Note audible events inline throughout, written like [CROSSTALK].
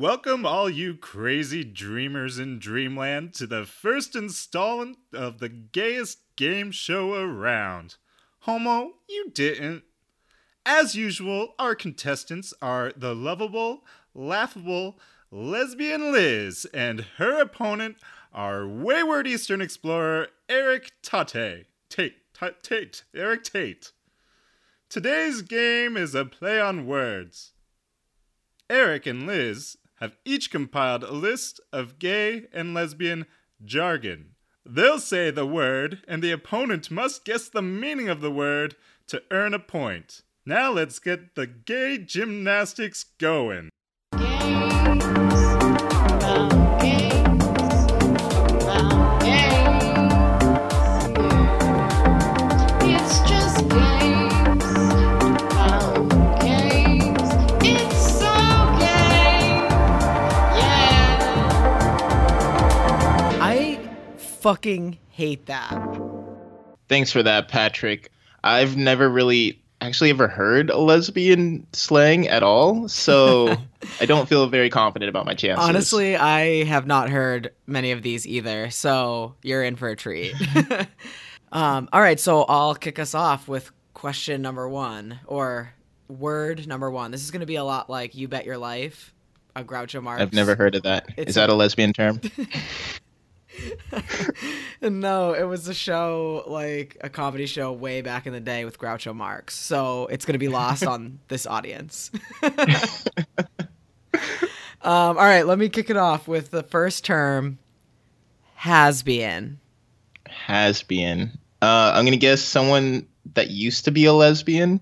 Welcome, all you crazy dreamers in Dreamland, to the first installment of the gayest game show around. Homo, you didn't. As usual, our contestants are the lovable, laughable, lesbian Liz and her opponent, our wayward Eastern explorer, Eric Tate. Tate. Tate. Tate. Eric Tate. Today's game is a play on words. Eric and Liz have each compiled a list of gay and lesbian jargon. They'll say the word, and the opponent must guess the meaning of the word to earn a point. Now let's get the gay gymnastics going. Fucking hate that. Thanks for that, Patrick. I've never really actually ever heard a lesbian slang at all, so [LAUGHS] I don't feel very confident about my chances. Honestly, I have not heard many of these either, so you're in for a treat. [LAUGHS] [LAUGHS] um, all right, so I'll kick us off with question number one, or word number one. This is going to be a lot like "You Bet Your Life," a Groucho Marx. I've never heard of that. Is It's that a- a lesbian term? [LAUGHS] no, it was a show like a comedy show way back in the day with Groucho Marx. So it's gonna be lost on [LAUGHS] this audience. [LAUGHS] um, all right, let me kick it off with the first term, has been. Has been. Uh, I'm gonna guess someone that used to be a lesbian.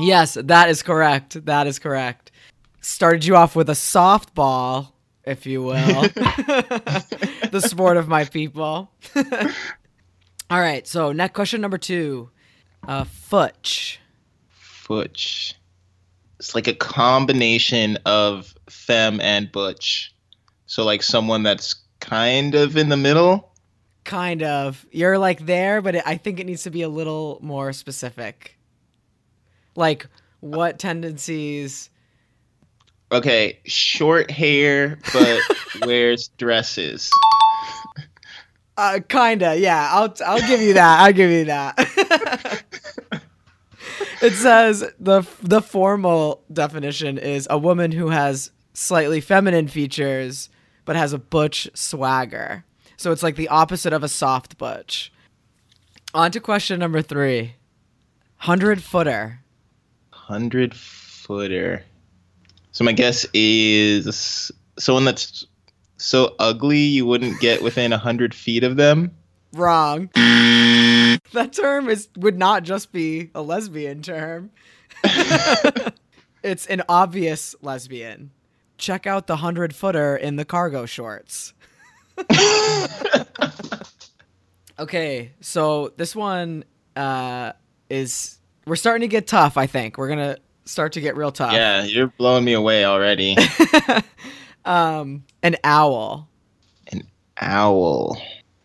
Yes, that is correct. That is correct. Started you off with a softball, if you will. [LAUGHS] [LAUGHS] the sport of my people. [LAUGHS] All right, so next question number two. Uh, Futch. Butch. It's like a combination of femme and butch. So like someone that's kind of in the middle. Kind of. You're like there, but it, I think it needs to be a little more specific. Like, what tendencies? Okay, short hair but [LAUGHS] wears dresses. Uh, kinda. Yeah, I'll I'll give you that. I'll give you that. [LAUGHS] it says the the formal definition is a woman who has slightly feminine features but has a butch swagger. So it's like the opposite of a soft butch. On to question number three. Hundred footer. Hundred footer. So my guess is someone that's so ugly you wouldn't get within a hundred feet of them. Wrong. [LAUGHS] that term is would not just be a lesbian term. [LAUGHS] it's an obvious lesbian. Check out the hundred footer in the cargo shorts. [LAUGHS] okay, so this one uh, is we're starting to get tough. I think we're gonna start to get real tough. Yeah, you're blowing me away already. [LAUGHS] Um, an owl. An owl.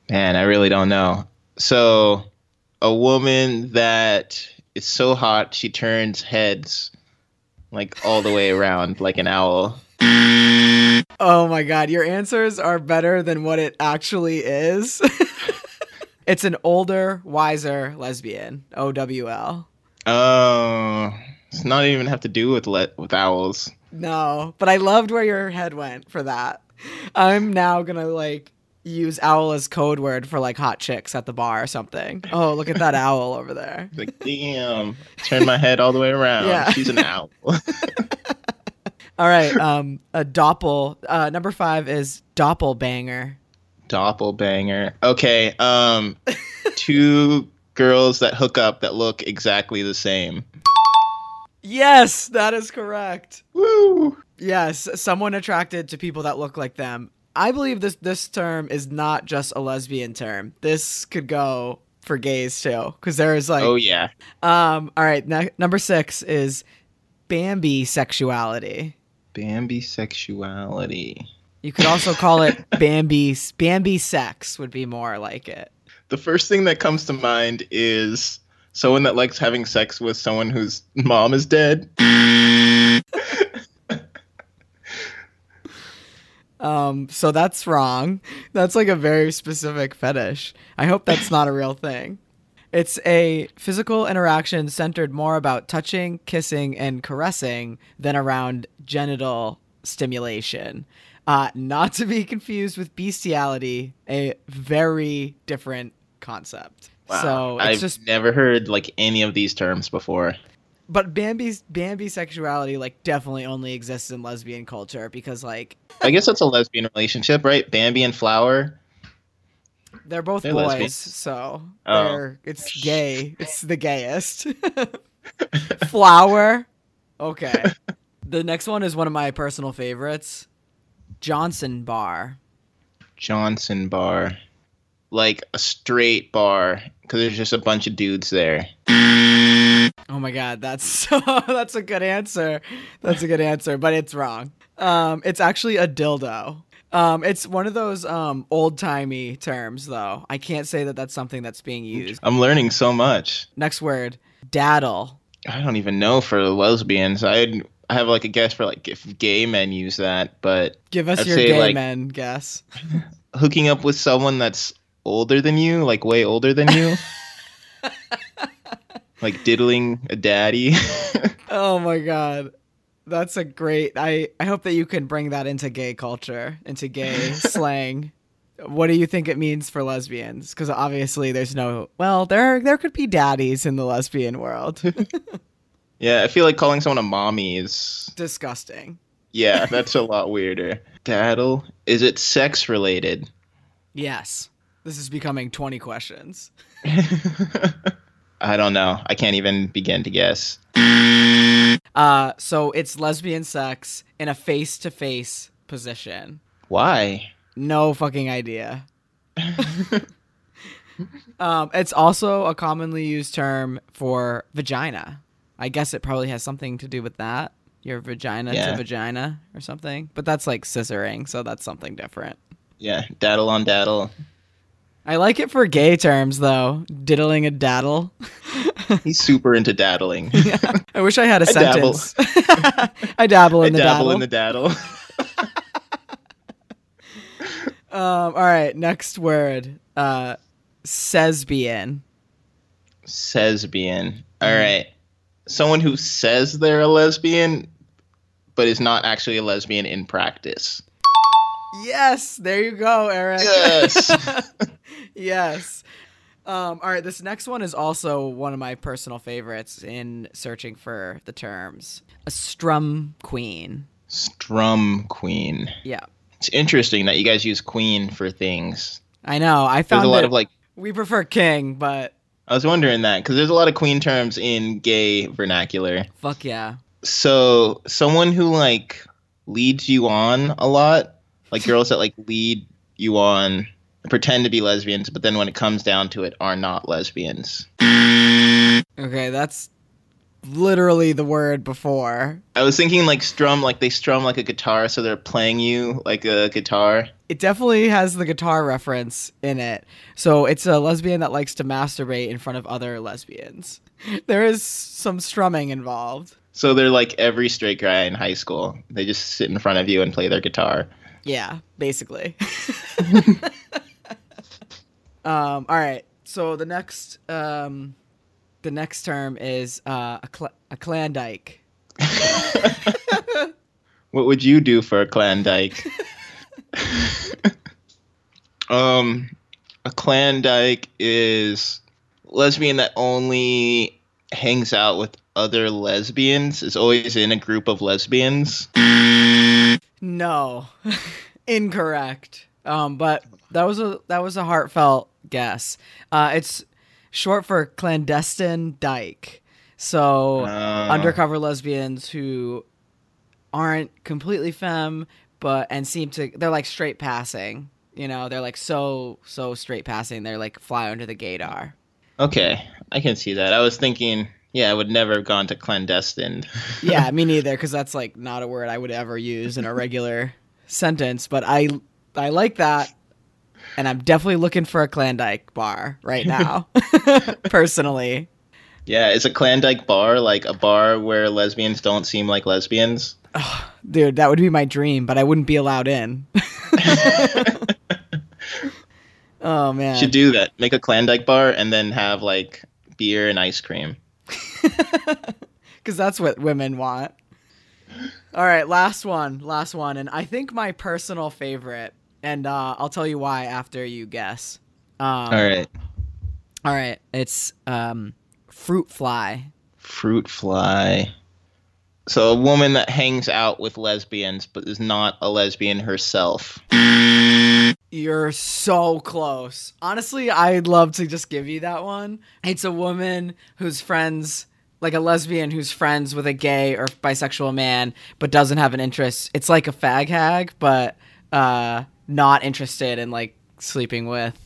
Man, I really don't know. So, a woman that is so hot she turns heads like all the way around like an owl. Oh my god, your answers are better than what it actually is. [LAUGHS] it's an older, wiser lesbian. OWL. Oh, it's not even have to do with le- with owls. No, but I loved where your head went for that. I'm now gonna like use owl as code word for like hot chicks at the bar or something. Oh, look at that owl over there. Like, damn, turn my head all the way around. Yeah. She's an owl. [LAUGHS] [LAUGHS] All right, um, a doppel. Uh, number five is doppelbanger. Doppelbanger. Okay, um, [LAUGHS] two girls that hook up that look exactly the same. Yes, that is correct. Woo! Yes, someone attracted to people that look like them. I believe this this term is not just a lesbian term. This could go for gays too, because there is like, Oh yeah. um, all right. Ne- number six is Bambi sexuality. Bambi sexuality. You could also call it [LAUGHS] Bambi Bambi sex would be more like it. The first thing that comes to mind is someone that likes having sex with someone whose mom is dead. Um, so that's wrong. That's like a very specific fetish. I hope that's not a real thing. It's a physical interaction centered more about touching, kissing, and caressing than around genital stimulation. Uh, not to be confused with bestiality, a very different concept. So it's I've just never heard like any of these terms before. but Bambi's Bambi sexuality like definitely only exists in lesbian culture because like I guess that's a lesbian relationship, right? Bambi and Flower. they're both They're boys, lesbian. so Oh. they're it's gay. It's the gayest. [LAUGHS] Flower. Okay. [LAUGHS] the next one is one of my personal favorites. Johnson Bar. Johnson Bar, like a straight bar, because there's just a bunch of dudes there. Oh my god, that's [LAUGHS] so that's a good answer. That's a good answer, but it's wrong. Um, it's actually a dildo. Um, it's one of those um old timey terms though. I can't say that that's something that's being used. I'm learning so much. Next word, daddle. I don't even know for lesbians. I'd I have like a guess for like if gay men use that, but Give us I'd your gay like- men guess. [LAUGHS] hooking up with someone that's older than you, like way older than you, [LAUGHS] like diddling a daddy. [LAUGHS] Oh my god. That's a great I I hope that you can bring that into gay culture, into gay [LAUGHS] slang. What do you think it means for lesbians? Cuz obviously there's no well, there there could be daddies in the lesbian world. yeah, I feel like calling someone a mommy is Disgusting. yeah, that's a lot weirder. Daddle, is it sex related? Yes. This is becoming 20 questions. [LAUGHS] I don't know. I can't even begin to guess. Uh so it's lesbian sex in a face-to-face position. Why? No fucking idea. [LAUGHS] um, it's also a commonly used term for vagina. I guess it probably has something to do with that. Your vagina Yeah. to vagina or something. But that's like scissoring, so that's something different. Yeah, daddle on daddle. I like it for gay terms though. Diddling a daddle. [LAUGHS] He's super into daddling. [LAUGHS] I wish I had a I dabble. sentence. [LAUGHS] I dabble I in the dabble daddle. in the daddle. um, all right, next word. Uh, lesbian. Lesbian. All right. Someone who says they're a lesbian, but is not actually a lesbian in practice. Yes, there you go, Eric. Yes. Yes. Um, all right, this next one is also one of my personal favorites in searching for the terms. A strum queen. Strum queen. Yeah. It's interesting that you guys use queen for things. I know. I There's found a lot of like we prefer king, but I was wondering that because there's a lot of queen terms in gay vernacular. fuck yeah. So someone who like leads you on a lot, like girls that like lead you on, pretend to be lesbians, but then when it comes down to it, are not lesbians. Okay, that's literally the word before. I was thinking like strum, like they strum like a guitar, so they're playing you like a guitar. It definitely has the guitar reference in it. So it's a lesbian that likes to masturbate in front of other lesbians. [LAUGHS] There is some strumming involved. So they're like every straight guy in high school. They just sit in front of you and play their guitar. Yeah, basically. [LAUGHS] [LAUGHS] um, all right. So the next um, the next term is uh, a, cl- a clandike. [LAUGHS] What would you do for a clan dyke? [LAUGHS] um, a clan dyke is lesbian that only hangs out with other lesbians. Is always in a group of lesbians. No, [LAUGHS] incorrect. Um, but that was a that was a heartfelt guess. Uh, it's short for clandestine dyke. So Uh, undercover lesbians who aren't completely femme, but and seem to they're like straight passing. You know, they're like so so straight passing. They're like fly under the gaydar. Okay, I can see that. I was thinking, yeah, I would never have gone to clandestine. [LAUGHS] Yeah, me neither, because that's like not a word I would ever use in a regular [LAUGHS] sentence. But I I like that, and I'm definitely looking for a Klondike bar right [LAUGHS] now, [LAUGHS] personally. yeah, is a clan dyke bar like a bar where lesbians don't seem like lesbians? Dude, that would be my dream, but I wouldn't be allowed in. [LAUGHS] oh man. Should do that. Make a Klondike bar and then have like beer and ice cream. Because that's what women want. All right, last one, last one, and I think my personal favorite, and uh, I'll tell you why after you guess. Um, All right. all right. It's um, fruit fly. Fruit fly. So a woman that hangs out with lesbians but is not a lesbian herself. You're so close. Honestly, I'd love to just give you that one. It's a woman who's friends, like a lesbian who's friends with a gay or bisexual man, but doesn't have an interest. It's like a fag hag, but uh, not interested in like sleeping with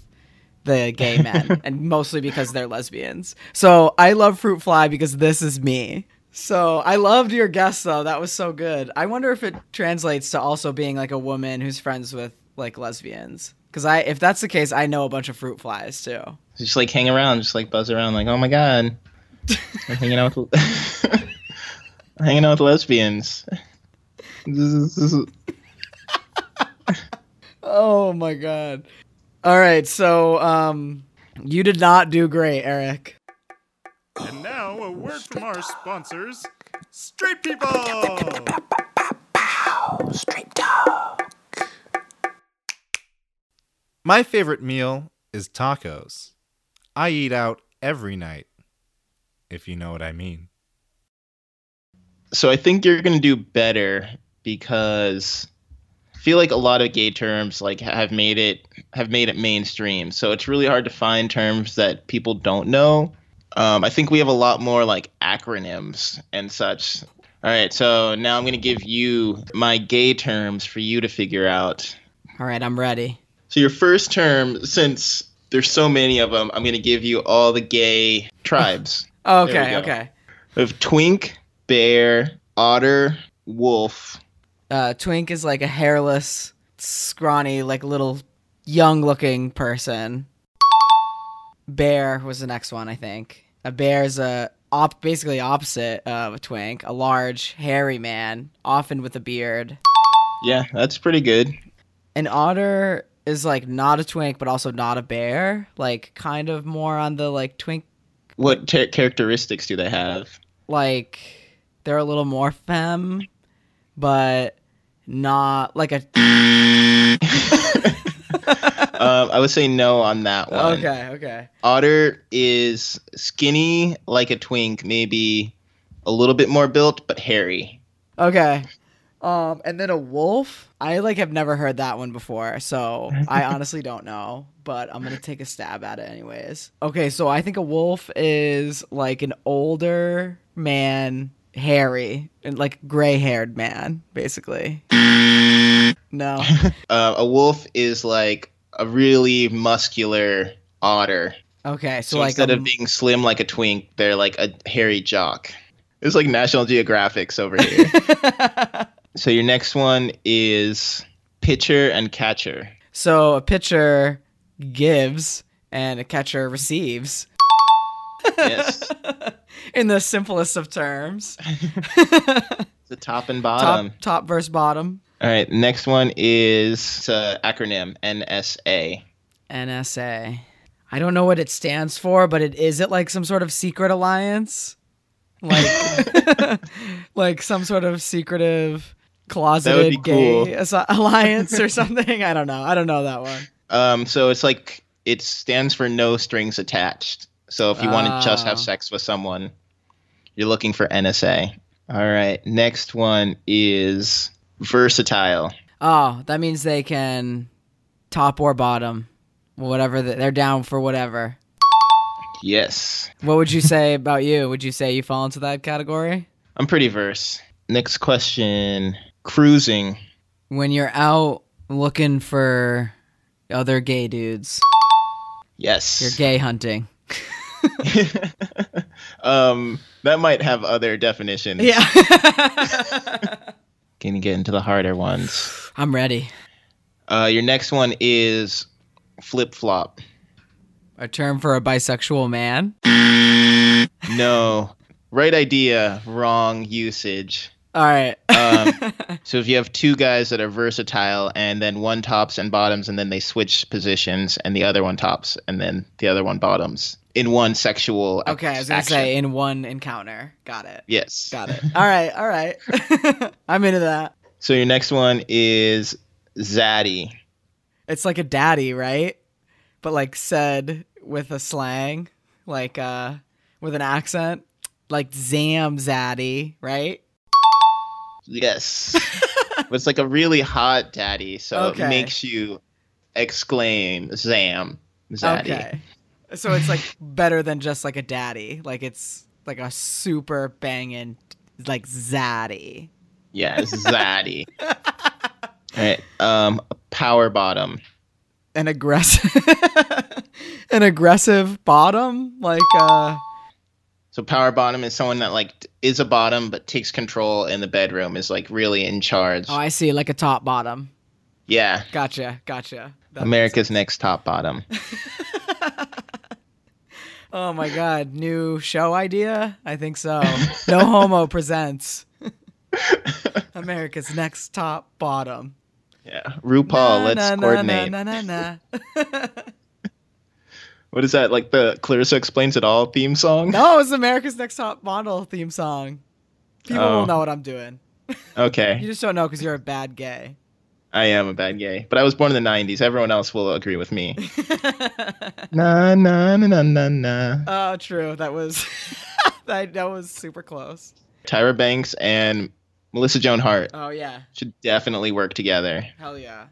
the gay men, [LAUGHS] and mostly because they're lesbians. So I love fruit fly because this is me. So I loved your guess though. That was so good. I wonder if it translates to also being like a woman who's friends with like lesbians. Cause I, if that's the case, I know a bunch of fruit flies too. Just like hang around, just like buzz around, like, oh my god, [LAUGHS] I'm hanging out with, [LAUGHS] hanging out with lesbians. This is- this is- Oh my god. All right, so um, you did not do great, Eric. And now a word from our sponsors, Straight People. My favorite meal is tacos. I eat out every night, if you know what I mean. so I think you're gonna do better because I feel like a lot of gay terms like have made it have made it mainstream. So it's really hard to find terms that people don't know. Um, I think we have a lot more like acronyms and such. All right, so now I'm gonna give you my gay terms for you to figure out. All right, I'm ready. So your first term, since there's so many of them, I'm gonna give you all the gay tribes. [LAUGHS] There we Okay, okay. We have twink, bear, otter, wolf, Uh, Twink is like a hairless, scrawny, like little young-looking person. Bear was the next one, I think. A bear is a op- basically opposite of a twink, a large, hairy man, often with a beard. Yeah, that's pretty good. An otter is like not a twink, but also not a bear. Like kind of more on the like twink. What cha- characteristics do they have? Like they're a little more femme, but not like a. [LAUGHS] um, I would say no on that one. okay, okay. Otter is skinny like a twink, maybe a little bit more built, but hairy. Okay. Um, and then a wolf. I like have never heard that one before, so I [LAUGHS] honestly don't know. But I'm gonna take a stab at it anyways. Okay, so I think a wolf is like an older man, hairy and like gray-haired man, basically. No. [LAUGHS] Uh, a wolf is like a really muscular otter. Okay, so, So, like instead a, of being slim like a twink, they're like a hairy jock. It's like National Geographics over here. [LAUGHS] so your next one is pitcher and catcher. so a pitcher gives and a catcher receives. Yes. [LAUGHS] In the simplest of terms. [LAUGHS] The top and bottom. top top versus bottom. All right, next one is uh, acronym NSA. NSA. I don't know what it stands for, but it is it like some sort of secret alliance? Like [LAUGHS] like some sort of secretive closeted gay cool. alliance or something? I don't know. I don't know that one. Um, so it's like it stands for no strings attached. So if you want to just Ah. have sex with someone, you're looking for NSA. All right, next one is versatile. Oh, that means they can top or bottom. Whatever the, they're down for whatever. Yes, What would you say about you? Would you say you fall into that category? I'm pretty verse. Next question: cruising. When you're out looking for other gay dudes, Yes. you're gay hunting. [LAUGHS] [LAUGHS] um, that might have other definitions. Yeah. [LAUGHS] Gonna get into the harder ones. I'm ready. Uh, your next one is flip flop. A term for a bisexual man. No, right idea, wrong usage. All right. Um, [LAUGHS] So if you have two guys that are versatile, and then one tops and bottoms, and then they switch positions, and the other one tops, and then the other one bottoms in one sexual. okay, I was gonna action. say in one encounter. Got it. yes. Got it. All right. All right. [LAUGHS] I'm into that. So your next one is Zaddy. It's like a daddy, right? But like said with a slang, like uh with an accent, like zam zaddy, right? Yes. [LAUGHS] but it's like a really hot daddy, so Okay. it makes you exclaim Zam Zaddy. Okay. So it's like better than just like a daddy. Like it's like a super banging like zaddy. Yeah, Zaddy. [LAUGHS] All right. Um, power bottom. An aggressive [LAUGHS] an aggressive bottom like uh So power bottom is someone that like is a bottom but takes control in the bedroom, is like really in charge. oh I see like a top bottom. yeah. Gotcha. Gotcha. That America's next top bottom. [LAUGHS] Oh my god, new show idea? I think so. No Homo [LAUGHS] presents America's Next Top Bottom. Yeah. RuPaul, let's Na, na, coordinate. Na, na, na, na. [LAUGHS] What is that? Like the Clarissa explains it all theme song? no, it's America's Next Top Model theme song. People Oh. will know what I'm doing. Okay. [LAUGHS] you just don't know because you're a bad gay. I am a bad gay, but I was born in the 90s. Everyone else will agree with me. [LAUGHS] na na na na na na. oh, true. That was [LAUGHS] that, that was super close. Tyra Banks and Melissa Joan Hart Oh yeah, should definitely work together. hell yeah.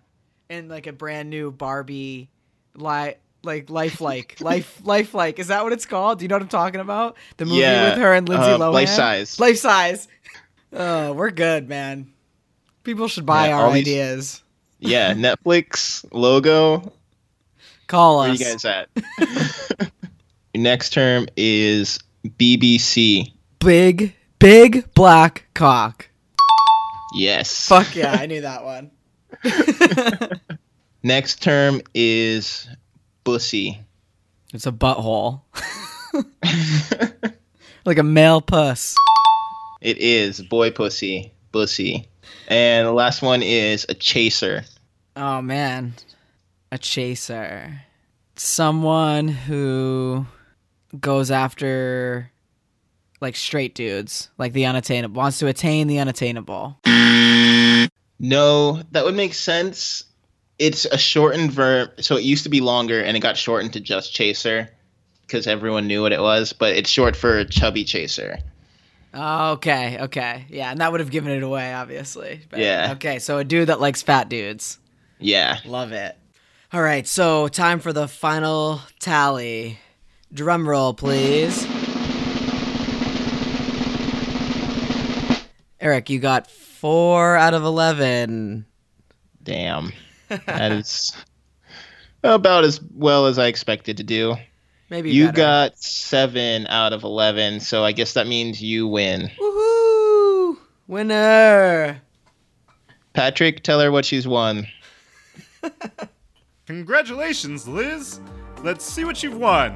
And like a brand new Barbie, li- like lifelike, [LAUGHS] life, lifelike. Is that what it's called? Do you know what I'm talking about? The movie Yeah, with her and Lindsay uh, Lohan. Life Size. Life size. Oh, we're good, man. People should buy Yeah, our these- ideas. Yeah, [LAUGHS] Netflix logo. Call Where us. you guys at? [LAUGHS] [LAUGHS] Next term is BBC. Big, big black cock. Yes. Fuck yeah, I knew that one. Next term is Bussy. It's a butthole. like a male puss. It is boy pussy, Bussy. And the last one is a chaser. Oh man, a chaser. Someone who goes after like straight dudes, like the unattainable, wants to attain the unattainable. No, that would make sense. It's a shortened verb, so it used to be longer and it got shortened to just chaser because everyone knew what it was, but it's short for chubby chaser. Oh, okay, okay, yeah, and that would have given it away, obviously. But- Yeah. Okay, so a dude that likes fat dudes. Yeah. Love it. All right, so time for the final tally. Drum roll, please. Eric, you got four out of eleven. Damn. That is [LAUGHS] about as well as I expected to do. Maybe You better. got seven out of 11, so I guess that means you win. woohoo winner. Patrick, tell her what she's won. [LAUGHS] Congratulations, Liz! Let's see what you've won!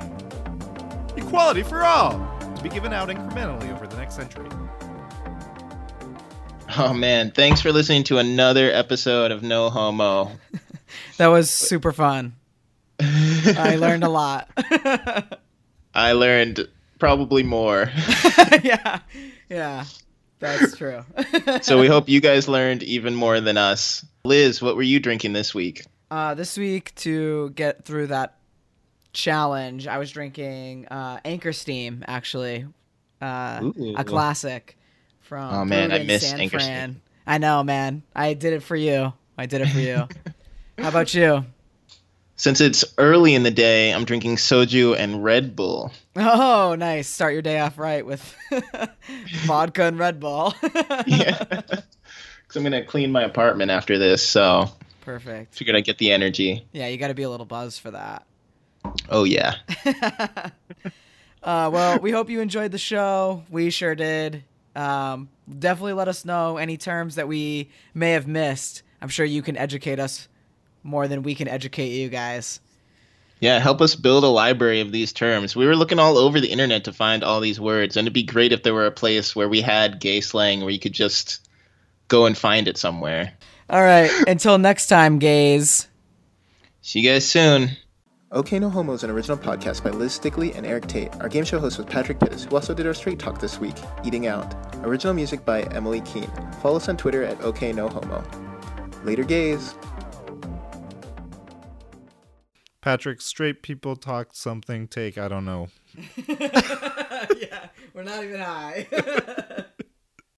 Equality for all! To be given out incrementally over the next century. Oh man, thanks for listening to another episode of No Homo. [LAUGHS] That was super fun. I learned a lot. [LAUGHS] I learned probably more. [LAUGHS] yeah, yeah, that's true. so we hope you guys learned even more than us. Liz, what were you drinking this week? Uh, this week to get through that challenge, I was drinking uh, Anchor Steam. Actually, uh, a classic from. Oh, man, I miss San Anchor Fran. Steam. I know, man. I did it for you. I did it for you. [LAUGHS] How about you? Since it's early in the day, I'm drinking soju and Red Bull. Oh, nice. Start your day off right with [LAUGHS] vodka and Red Bull. [LAUGHS] [LAUGHS] Yeah. Because I'm going to clean my apartment after this, so Perfect. figured I'd get the energy. Yeah, you got to be a little buzzed for that. Oh, yeah. uh, well, we hope you enjoyed the show. We sure did. Um, definitely let us know any terms that we may have missed. I'm sure you can educate us more than we can educate you guys. Yeah, help us build a library of these terms. We were looking all over the internet to find all these words, and it'd be great if there were a place where we had gay slang where you could just go and find it somewhere. All right. [LAUGHS] Until next time, gays. See you guys soon. Okay No Homo is an original podcast by Liz Stickley and Eric Tate. Our game show host was Patrick Pittis, who also did our straight talk this week, Eating Out. Original music by Emily Keene. Follow us on Twitter at OK No Homo. Later, gays. Patrick, straight people talk something, take, I don't know. [LAUGHS] yeah, we're not even high. [LAUGHS]